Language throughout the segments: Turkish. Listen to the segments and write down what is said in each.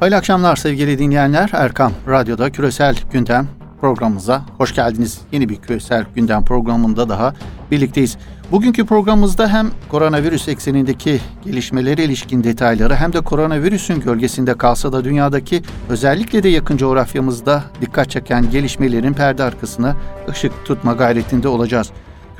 Hayırlı akşamlar sevgili dinleyenler. Erkam Radyo'da Küresel Gündem programımıza hoş geldiniz. Yeni bir Küresel Gündem programında daha birlikteyiz. Bugünkü programımızda hem koronavirüs eksenindeki gelişmeleri ilişkin detayları hem de koronavirüsün gölgesinde kalsa da dünyadaki özellikle de yakın coğrafyamızda dikkat çeken gelişmelerin perde arkasına ışık tutma gayretinde olacağız.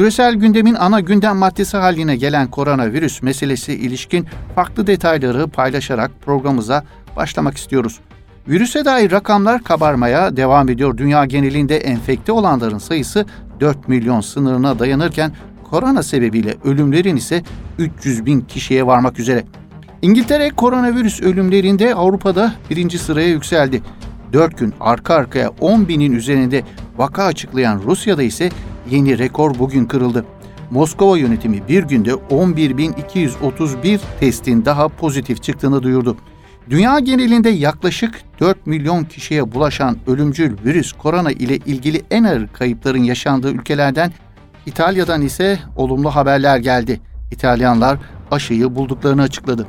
Küresel gündemin ana gündem maddesi haline gelen koronavirüs meselesi ilişkin farklı detayları paylaşarak programımıza başlamak istiyoruz. Virüse dair rakamlar kabarmaya devam ediyor. Dünya genelinde enfekte olanların sayısı 4 milyon sınırına dayanırken korona sebebiyle ölümlerin ise 300 bin kişiye varmak üzere. İngiltere koronavirüs ölümlerinde Avrupa'da birinci sıraya yükseldi. 4 gün arka arkaya 10 binin üzerinde vaka açıklayan Rusya'da ise yeni rekor bugün kırıldı. Moskova yönetimi bir günde 11.231 testin daha pozitif çıktığını duyurdu. Dünya genelinde yaklaşık 4 milyon kişiye bulaşan ölümcül virüs korona ile ilgili en ağır kayıpların yaşandığı ülkelerden İtalya'dan ise olumlu haberler geldi. İtalyanlar aşıyı bulduklarını açıkladı.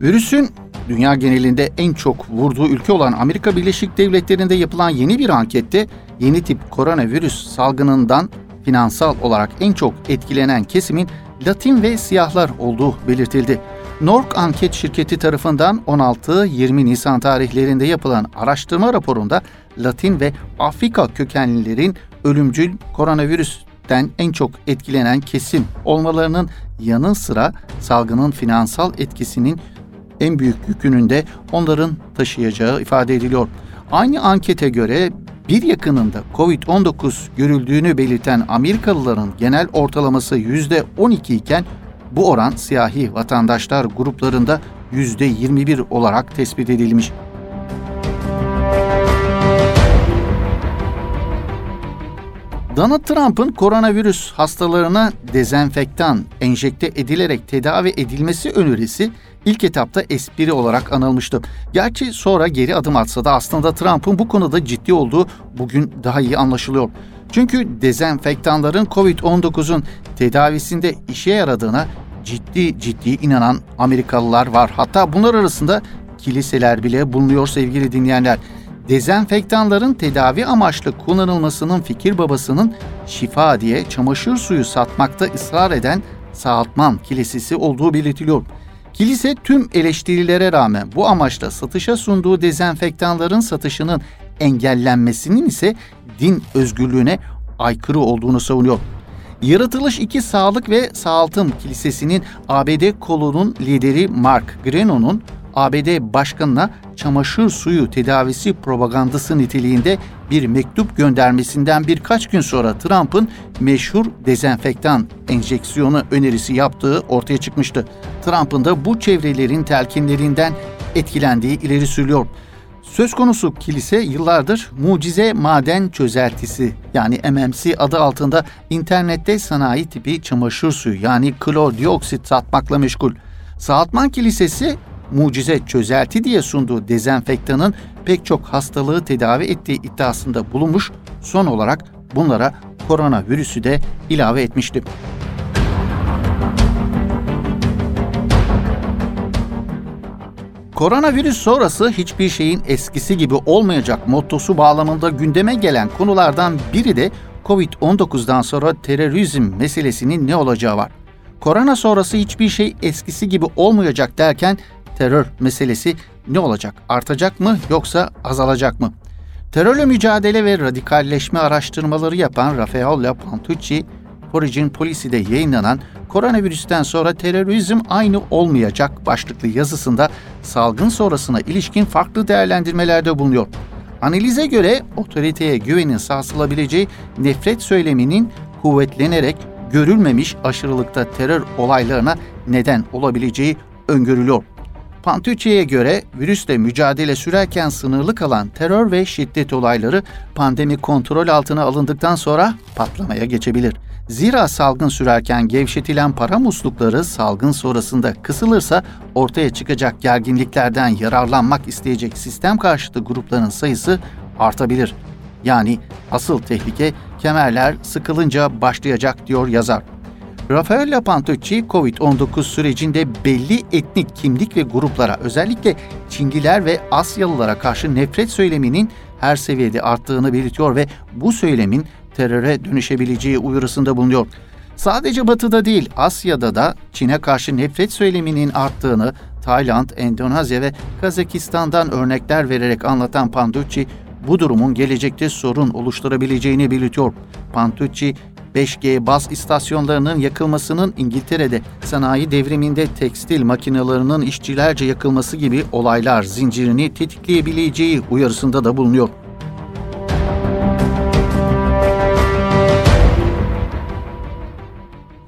Virüsün dünya genelinde en çok vurduğu ülke olan Amerika Birleşik Devletleri'nde yapılan yeni bir ankette yeni tip koronavirüs salgınından finansal olarak en çok etkilenen kesimin Latin ve siyahlar olduğu belirtildi. Nork Anket Şirketi tarafından 16-20 Nisan tarihlerinde yapılan araştırma raporunda Latin ve Afrika kökenlilerin ölümcül koronavirüsten en çok etkilenen kesim olmalarının yanı sıra salgının finansal etkisinin en büyük yükünün de onların taşıyacağı ifade ediliyor. Aynı ankete göre bir yakınında COVID-19 görüldüğünü belirten Amerikalıların genel ortalaması %12 iken bu oran siyahi vatandaşlar gruplarında %21 olarak tespit edilmiş. Donald Trump'ın koronavirüs hastalarına dezenfektan enjekte edilerek tedavi edilmesi önerisi ilk etapta espri olarak anılmıştı. Gerçi sonra geri adım atsa da aslında Trump'ın bu konuda ciddi olduğu bugün daha iyi anlaşılıyor. Çünkü dezenfektanların COVID-19'un tedavisinde işe yaradığına ciddi ciddi inanan Amerikalılar var. Hatta bunlar arasında kiliseler bile bulunuyor sevgili dinleyenler. Dezenfektanların tedavi amaçlı kullanılmasının fikir babasının şifa diye çamaşır suyu satmakta ısrar eden Sağaltman Kilisesi olduğu belirtiliyor. Kilise tüm eleştirilere rağmen bu amaçla satışa sunduğu dezenfektanların satışının engellenmesinin ise din özgürlüğüne aykırı olduğunu savunuyor. Yaratılış 2 Sağlık ve Sağaltım Kilisesi'nin ABD kolunun lideri Mark Greno'nun ABD Başkanı'na çamaşır suyu tedavisi propagandası niteliğinde bir mektup göndermesinden birkaç gün sonra Trump'ın meşhur dezenfektan enjeksiyonu önerisi yaptığı ortaya çıkmıştı. Trump'ın da bu çevrelerin telkinlerinden etkilendiği ileri sürüyor. Söz konusu kilise yıllardır mucize maden çözeltisi yani MMC adı altında internette sanayi tipi çamaşır suyu yani klor dioksit satmakla meşgul. Sağatman Kilisesi mucize çözelti diye sunduğu dezenfektanın pek çok hastalığı tedavi ettiği iddiasında bulunmuş, son olarak bunlara koronavirüsü de ilave etmişti. Koronavirüs sonrası hiçbir şeyin eskisi gibi olmayacak mottosu bağlamında gündeme gelen konulardan biri de Covid-19'dan sonra terörizm meselesinin ne olacağı var. Korona sonrası hiçbir şey eskisi gibi olmayacak derken terör meselesi ne olacak? Artacak mı yoksa azalacak mı? Terörle mücadele ve radikalleşme araştırmaları yapan Raffaello Pantucci, Origin Policy'de yayınlanan Koronavirüsten sonra terörizm aynı olmayacak başlıklı yazısında salgın sonrasına ilişkin farklı değerlendirmelerde bulunuyor. Analize göre otoriteye güvenin sarsılabileceği nefret söyleminin kuvvetlenerek görülmemiş aşırılıkta terör olaylarına neden olabileceği öngörülüyor. Pantucci'ye göre virüsle mücadele sürerken sınırlı kalan terör ve şiddet olayları pandemi kontrol altına alındıktan sonra patlamaya geçebilir. Zira salgın sürerken gevşetilen para muslukları salgın sonrasında kısılırsa ortaya çıkacak gerginliklerden yararlanmak isteyecek sistem karşıtı grupların sayısı artabilir. Yani asıl tehlike kemerler sıkılınca başlayacak diyor yazar. Raffaella Pantucci, Covid-19 sürecinde belli etnik kimlik ve gruplara, özellikle Çinliler ve Asyalılara karşı nefret söyleminin her seviyede arttığını belirtiyor ve bu söylemin teröre dönüşebileceği uyarısında bulunuyor. Sadece Batı'da değil, Asya'da da Çin'e karşı nefret söyleminin arttığını Tayland, Endonezya ve Kazakistan'dan örnekler vererek anlatan Pantucci, bu durumun gelecekte sorun oluşturabileceğini belirtiyor. Pantucci, 5G baz istasyonlarının yakılmasının İngiltere'de sanayi devriminde tekstil makinelerinin işçilerce yakılması gibi olaylar zincirini tetikleyebileceği uyarısında da bulunuyor.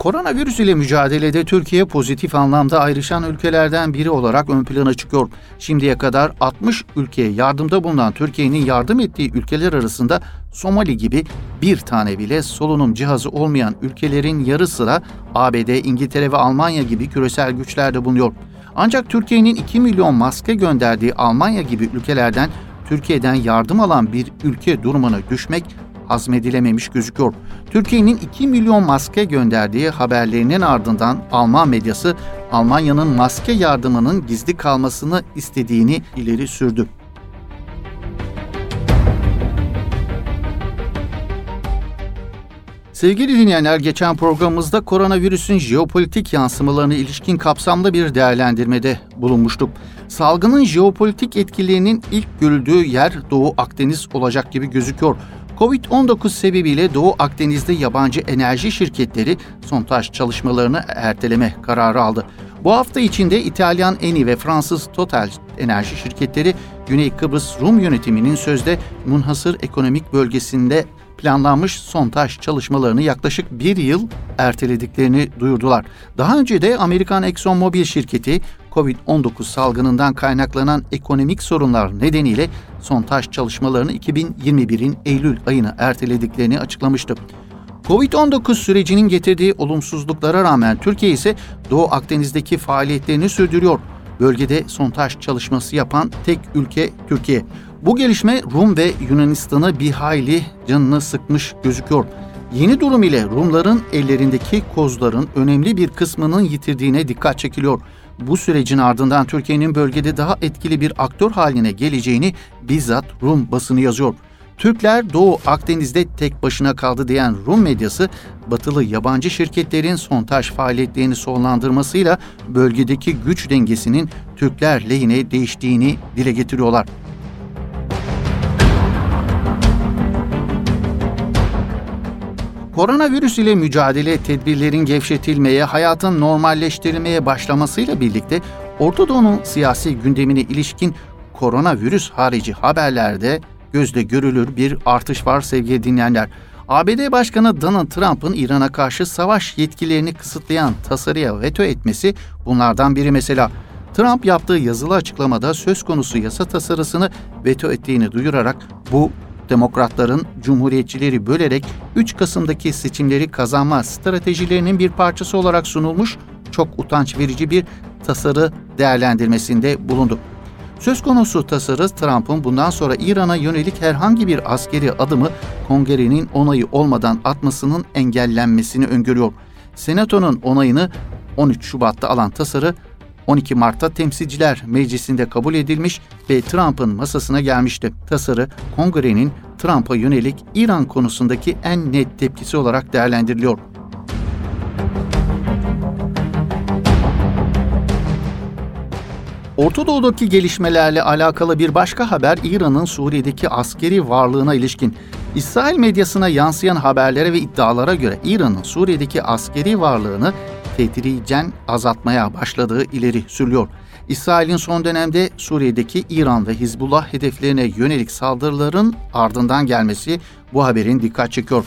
Koronavirüs ile mücadelede Türkiye pozitif anlamda ayrışan ülkelerden biri olarak ön plana çıkıyor. Şimdiye kadar 60 ülkeye yardımda bulunan Türkiye'nin yardım ettiği ülkeler arasında Somali gibi bir tane bile solunum cihazı olmayan ülkelerin yarı sıra ABD, İngiltere ve Almanya gibi küresel güçlerde bulunuyor. Ancak Türkiye'nin 2 milyon maske gönderdiği Almanya gibi ülkelerden Türkiye'den yardım alan bir ülke durumuna düşmek hazmedilememiş gözüküyor. Türkiye'nin 2 milyon maske gönderdiği haberlerinin ardından Alman medyası Almanya'nın maske yardımının gizli kalmasını istediğini ileri sürdü. Sevgili dinleyenler, geçen programımızda koronavirüsün jeopolitik yansımalarına ilişkin kapsamlı bir değerlendirmede bulunmuştuk. Salgının jeopolitik etkilerinin ilk görüldüğü yer Doğu Akdeniz olacak gibi gözüküyor. Covid-19 sebebiyle Doğu Akdeniz'de yabancı enerji şirketleri sontaj çalışmalarını erteleme kararı aldı. Bu hafta içinde İtalyan Eni ve Fransız Total enerji şirketleri Güney Kıbrıs Rum yönetiminin sözde munhasır ekonomik bölgesinde planlanmış sontaj çalışmalarını yaklaşık bir yıl ertelediklerini duyurdular. Daha önce de Amerikan ExxonMobil şirketi COVID-19 salgınından kaynaklanan ekonomik sorunlar nedeniyle sontaj çalışmalarını 2021'in Eylül ayına ertelediklerini açıklamıştı. Covid-19 sürecinin getirdiği olumsuzluklara rağmen Türkiye ise Doğu Akdeniz'deki faaliyetlerini sürdürüyor. Bölgede sontaj çalışması yapan tek ülke Türkiye. Bu gelişme Rum ve Yunanistan'ı bir hayli canını sıkmış gözüküyor. Yeni durum ile Rumların ellerindeki kozların önemli bir kısmının yitirdiğine dikkat çekiliyor. Bu sürecin ardından Türkiye'nin bölgede daha etkili bir aktör haline geleceğini bizzat Rum basını yazıyor. Türkler Doğu Akdeniz'de tek başına kaldı diyen Rum medyası, batılı yabancı şirketlerin sontaj faaliyetlerini sonlandırmasıyla bölgedeki güç dengesinin Türkler lehine değiştiğini dile getiriyorlar. Koronavirüs ile mücadele tedbirlerin gevşetilmeye, hayatın normalleştirilmeye başlamasıyla birlikte Orta Doğu'nun siyasi gündemine ilişkin koronavirüs harici haberlerde gözle görülür bir artış var sevgili dinleyenler. ABD Başkanı Donald Trump'ın İran'a karşı savaş yetkilerini kısıtlayan tasarıya veto etmesi bunlardan biri mesela. Trump yaptığı yazılı açıklamada söz konusu yasa tasarısını veto ettiğini duyurarak bu Demokratların Cumhuriyetçileri bölerek 3 Kasım'daki seçimleri kazanma stratejilerinin bir parçası olarak sunulmuş çok utanç verici bir tasarı değerlendirmesinde bulundu. Söz konusu tasarı Trump'ın bundan sonra İran'a yönelik herhangi bir askeri adımı kongrenin onayı olmadan atmasının engellenmesini öngörüyor. Senato'nun onayını 13 Şubat'ta alan tasarı 12 Mart'ta Temsilciler Meclisi'nde kabul edilmiş ve Trump'ın masasına gelmişti. Tasarı kongrenin Trump'a yönelik İran konusundaki en net tepkisi olarak değerlendiriliyor. Orta Doğu'daki gelişmelerle alakalı bir başka haber İran'ın Suriye'deki askeri varlığına ilişkin. İsrail medyasına yansıyan haberlere ve iddialara göre İran'ın Suriye'deki askeri varlığını tedricen azaltmaya başladığı ileri sürüyor. İsrail'in son dönemde Suriye'deki İran ve Hizbullah hedeflerine yönelik saldırıların ardından gelmesi bu haberin dikkat çekiyor.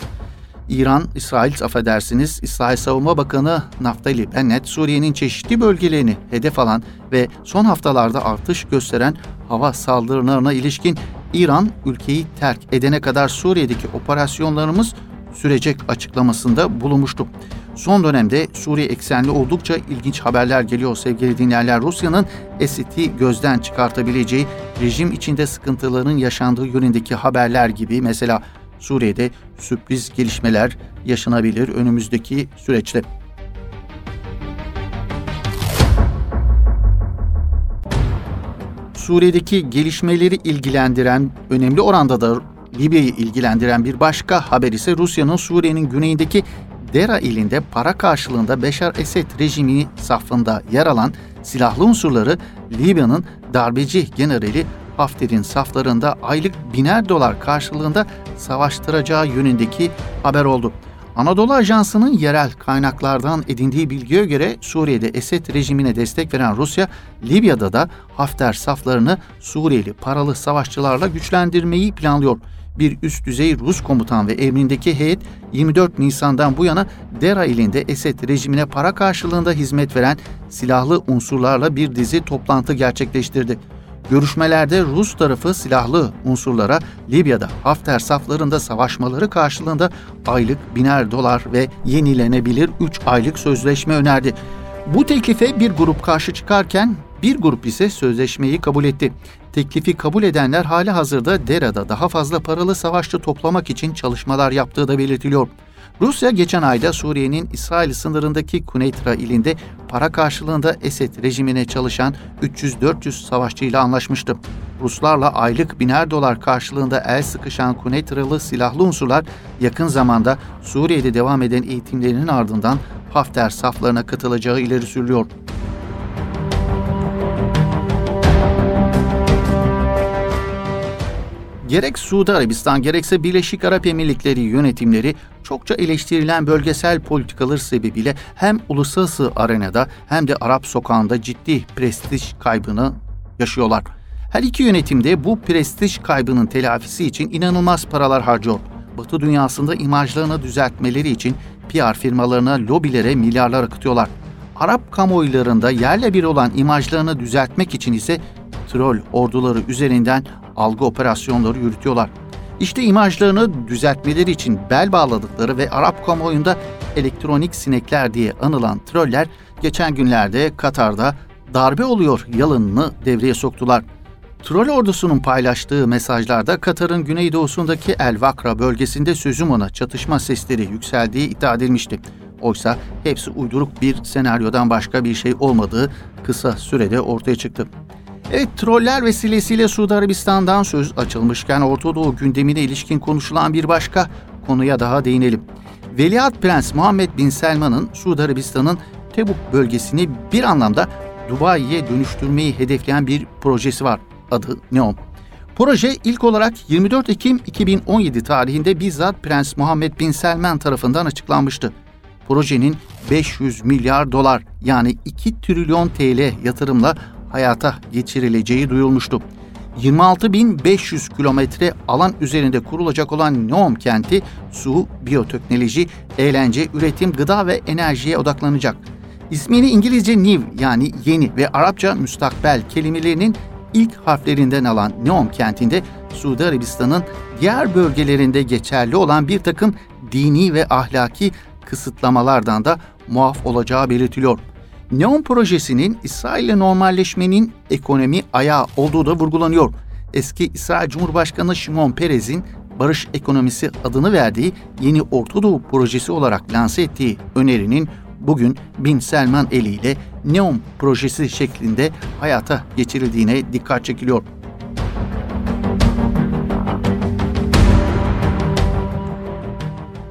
İran, İsrail affedersiniz, İsrail Savunma Bakanı Naftali Bennett, Suriye'nin çeşitli bölgelerini hedef alan ve son haftalarda artış gösteren hava saldırılarına ilişkin İran ülkeyi terk edene kadar Suriye'deki operasyonlarımız sürecek açıklamasında bulunmuştu. Son dönemde Suriye eksenli oldukça ilginç haberler geliyor sevgili dinleyenler. Rusya'nın Esed'i gözden çıkartabileceği, rejim içinde sıkıntıların yaşandığı yönündeki haberler gibi mesela Suriye'de sürpriz gelişmeler yaşanabilir önümüzdeki süreçte. Suriye'deki gelişmeleri ilgilendiren, önemli oranda da Libya'yı ilgilendiren bir başka haber ise Rusya'nın Suriye'nin güneyindeki Dera ilinde para karşılığında Beşar Esed rejimi safında yer alan silahlı unsurları Libya'nın darbeci generali Hafter'in saflarında aylık biner dolar karşılığında savaştıracağı yönündeki haber oldu. Anadolu Ajansı'nın yerel kaynaklardan edindiği bilgiye göre Suriye'de Esed rejimine destek veren Rusya, Libya'da da Hafter saflarını Suriyeli paralı savaşçılarla güçlendirmeyi planlıyor. Bir üst düzey Rus komutan ve emrindeki heyet 24 Nisan'dan bu yana Dera ilinde Esed rejimine para karşılığında hizmet veren silahlı unsurlarla bir dizi toplantı gerçekleştirdi. Görüşmelerde Rus tarafı silahlı unsurlara Libya'da Hafter saflarında savaşmaları karşılığında aylık biner dolar ve yenilenebilir 3 aylık sözleşme önerdi. Bu teklife bir grup karşı çıkarken bir grup ise sözleşmeyi kabul etti. Teklifi kabul edenler hali hazırda Dera'da daha fazla paralı savaşçı toplamak için çalışmalar yaptığı da belirtiliyor. Rusya geçen ayda Suriye'nin İsrail sınırındaki Kuneytra ilinde para karşılığında Esed rejimine çalışan 300-400 savaşçıyla anlaşmıştı. Ruslarla aylık biner dolar karşılığında el sıkışan Kuneytralı silahlı unsurlar yakın zamanda Suriye'de devam eden eğitimlerinin ardından Hafter saflarına katılacağı ileri sürülüyor. Gerek Suudi Arabistan gerekse Birleşik Arap Emirlikleri yönetimleri çokça eleştirilen bölgesel politikalar sebebiyle hem uluslararası arenada hem de Arap sokağında ciddi prestij kaybını yaşıyorlar. Her iki yönetimde bu prestij kaybının telafisi için inanılmaz paralar harcıyor. Batı dünyasında imajlarını düzeltmeleri için PR firmalarına, lobilere milyarlar akıtıyorlar. Arap kamuoylarında yerle bir olan imajlarını düzeltmek için ise troll orduları üzerinden algı operasyonları yürütüyorlar. İşte imajlarını düzeltmeleri için bel bağladıkları ve Arap kamuoyunda elektronik sinekler diye anılan troller geçen günlerde Katar'da darbe oluyor yalınını devreye soktular. Troll ordusunun paylaştığı mesajlarda Katar'ın güneydoğusundaki El Vakra bölgesinde sözüm ona çatışma sesleri yükseldiği iddia edilmişti. Oysa hepsi uyduruk bir senaryodan başka bir şey olmadığı kısa sürede ortaya çıktı. Evet, troller vesilesiyle Suudi Arabistan'dan söz açılmışken Orta Doğu gündemine ilişkin konuşulan bir başka konuya daha değinelim. Veliaht Prens Muhammed Bin Selman'ın Suudi Arabistan'ın Tebuk bölgesini bir anlamda Dubai'ye dönüştürmeyi hedefleyen bir projesi var. Adı NEOM. Proje ilk olarak 24 Ekim 2017 tarihinde bizzat Prens Muhammed Bin Selman tarafından açıklanmıştı. Projenin 500 milyar dolar yani 2 trilyon TL yatırımla hayata geçirileceği duyulmuştu. 26.500 kilometre alan üzerinde kurulacak olan Neom kenti su, biyoteknoloji, eğlence, üretim, gıda ve enerjiye odaklanacak. İsmini İngilizce new yani yeni ve Arapça müstakbel kelimelerinin ilk harflerinden alan Neom kentinde Suudi Arabistan'ın diğer bölgelerinde geçerli olan bir takım dini ve ahlaki kısıtlamalardan da muaf olacağı belirtiliyor. Neon projesinin İsrail'le normalleşmenin ekonomi ayağı olduğu da vurgulanıyor. Eski İsrail Cumhurbaşkanı Şimon Perez'in barış ekonomisi adını verdiği yeni Orta Doğu projesi olarak lanse ettiği önerinin bugün Bin Selman eliyle Neon projesi şeklinde hayata geçirildiğine dikkat çekiliyor.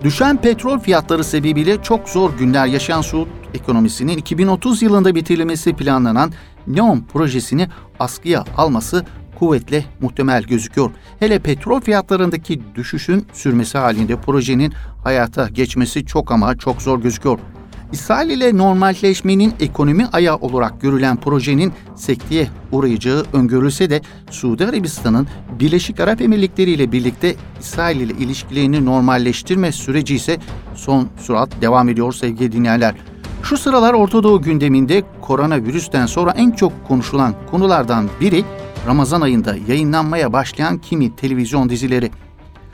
Düşen petrol fiyatları sebebiyle çok zor günler yaşayan Suud ekonomisinin 2030 yılında bitirilmesi planlanan NEOM projesini askıya alması kuvvetle muhtemel gözüküyor. Hele petrol fiyatlarındaki düşüşün sürmesi halinde projenin hayata geçmesi çok ama çok zor gözüküyor. İsrail ile normalleşmenin ekonomi ayağı olarak görülen projenin sekteye uğrayacağı öngörülse de Suudi Arabistan'ın Birleşik Arap Emirlikleri ile birlikte İsrail ile ilişkilerini normalleştirme süreci ise son sürat devam ediyor sevgili dinleyenler. Şu sıralar Orta Doğu gündeminde koronavirüsten sonra en çok konuşulan konulardan biri Ramazan ayında yayınlanmaya başlayan kimi televizyon dizileri.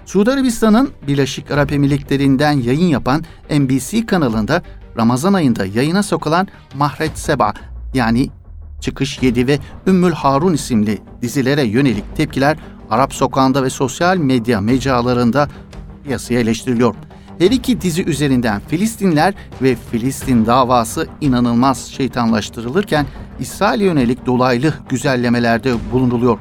Suudi Arabistan'ın Birleşik Arap Emirlikleri'nden yayın yapan NBC kanalında Ramazan ayında yayına sokulan Mahret Seba yani Çıkış 7 ve Ümmül Harun isimli dizilere yönelik tepkiler Arap sokağında ve sosyal medya mecralarında piyasaya eleştiriliyor. Her iki dizi üzerinden Filistinler ve Filistin davası inanılmaz şeytanlaştırılırken İsrail'e yönelik dolaylı güzellemelerde bulunuluyor.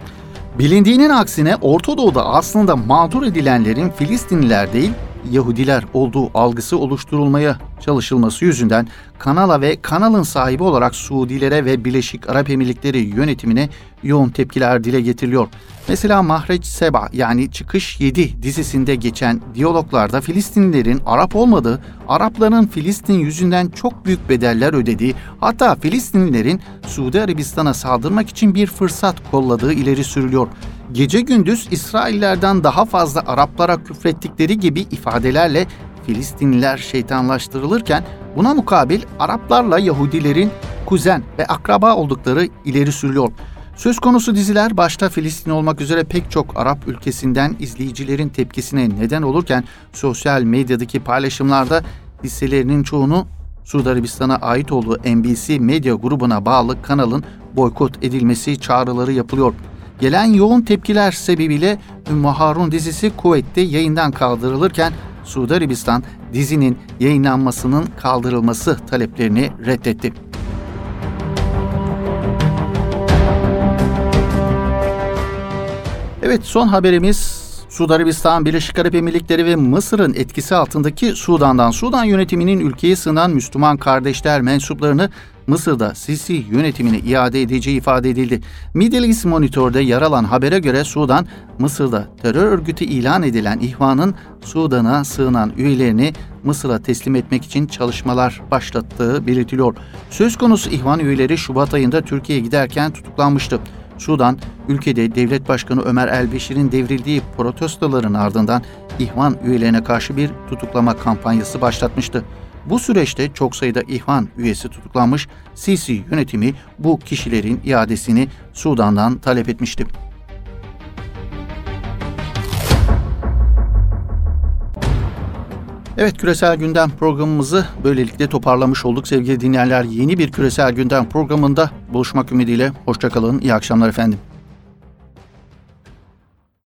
Bilindiğinin aksine Orta Doğu'da aslında mağdur edilenlerin Filistinliler değil, Yahudiler olduğu algısı oluşturulmaya çalışılması yüzünden kanala ve kanalın sahibi olarak Suudilere ve Birleşik Arap Emirlikleri yönetimine yoğun tepkiler dile getiriliyor. Mesela Mahreç Seba yani Çıkış 7 dizisinde geçen diyaloglarda Filistinlilerin Arap olmadığı, Arapların Filistin yüzünden çok büyük bedeller ödediği, hatta Filistinlilerin Suudi Arabistan'a saldırmak için bir fırsat kolladığı ileri sürülüyor gece gündüz İsraillerden daha fazla Araplara küfrettikleri gibi ifadelerle Filistinliler şeytanlaştırılırken buna mukabil Araplarla Yahudilerin kuzen ve akraba oldukları ileri sürülüyor. Söz konusu diziler başta Filistin olmak üzere pek çok Arap ülkesinden izleyicilerin tepkisine neden olurken sosyal medyadaki paylaşımlarda hisselerinin çoğunu Suudi Arabistan'a ait olduğu NBC medya grubuna bağlı kanalın boykot edilmesi çağrıları yapılıyor. Gelen yoğun tepkiler sebebiyle Ümmü Harun dizisi Kuveyt'te yayından kaldırılırken Suudi Arabistan dizinin yayınlanmasının kaldırılması taleplerini reddetti. Evet son haberimiz Suudi Arabistan, Birleşik Arap Emirlikleri ve Mısır'ın etkisi altındaki Sudan'dan. Sudan yönetiminin ülkeye sığınan Müslüman kardeşler mensuplarını Mısır'da Sisi yönetimine iade edeceği ifade edildi. Middle East Monitor'da yer alan habere göre Sudan, Mısır'da terör örgütü ilan edilen İhvan'ın Sudan'a sığınan üyelerini Mısır'a teslim etmek için çalışmalar başlattığı belirtiliyor. Söz konusu İhvan üyeleri Şubat ayında Türkiye'ye giderken tutuklanmıştı. Sudan, ülkede devlet başkanı Ömer El-Beşir'in devrildiği protestoların ardından İhvan üyelerine karşı bir tutuklama kampanyası başlatmıştı. Bu süreçte çok sayıda İhvan üyesi tutuklanmış, Sisi yönetimi bu kişilerin iadesini Sudan'dan talep etmişti. Evet küresel gündem programımızı böylelikle toparlamış olduk sevgili dinleyenler. Yeni bir küresel gündem programında buluşmak ümidiyle hoşçakalın. İyi akşamlar efendim.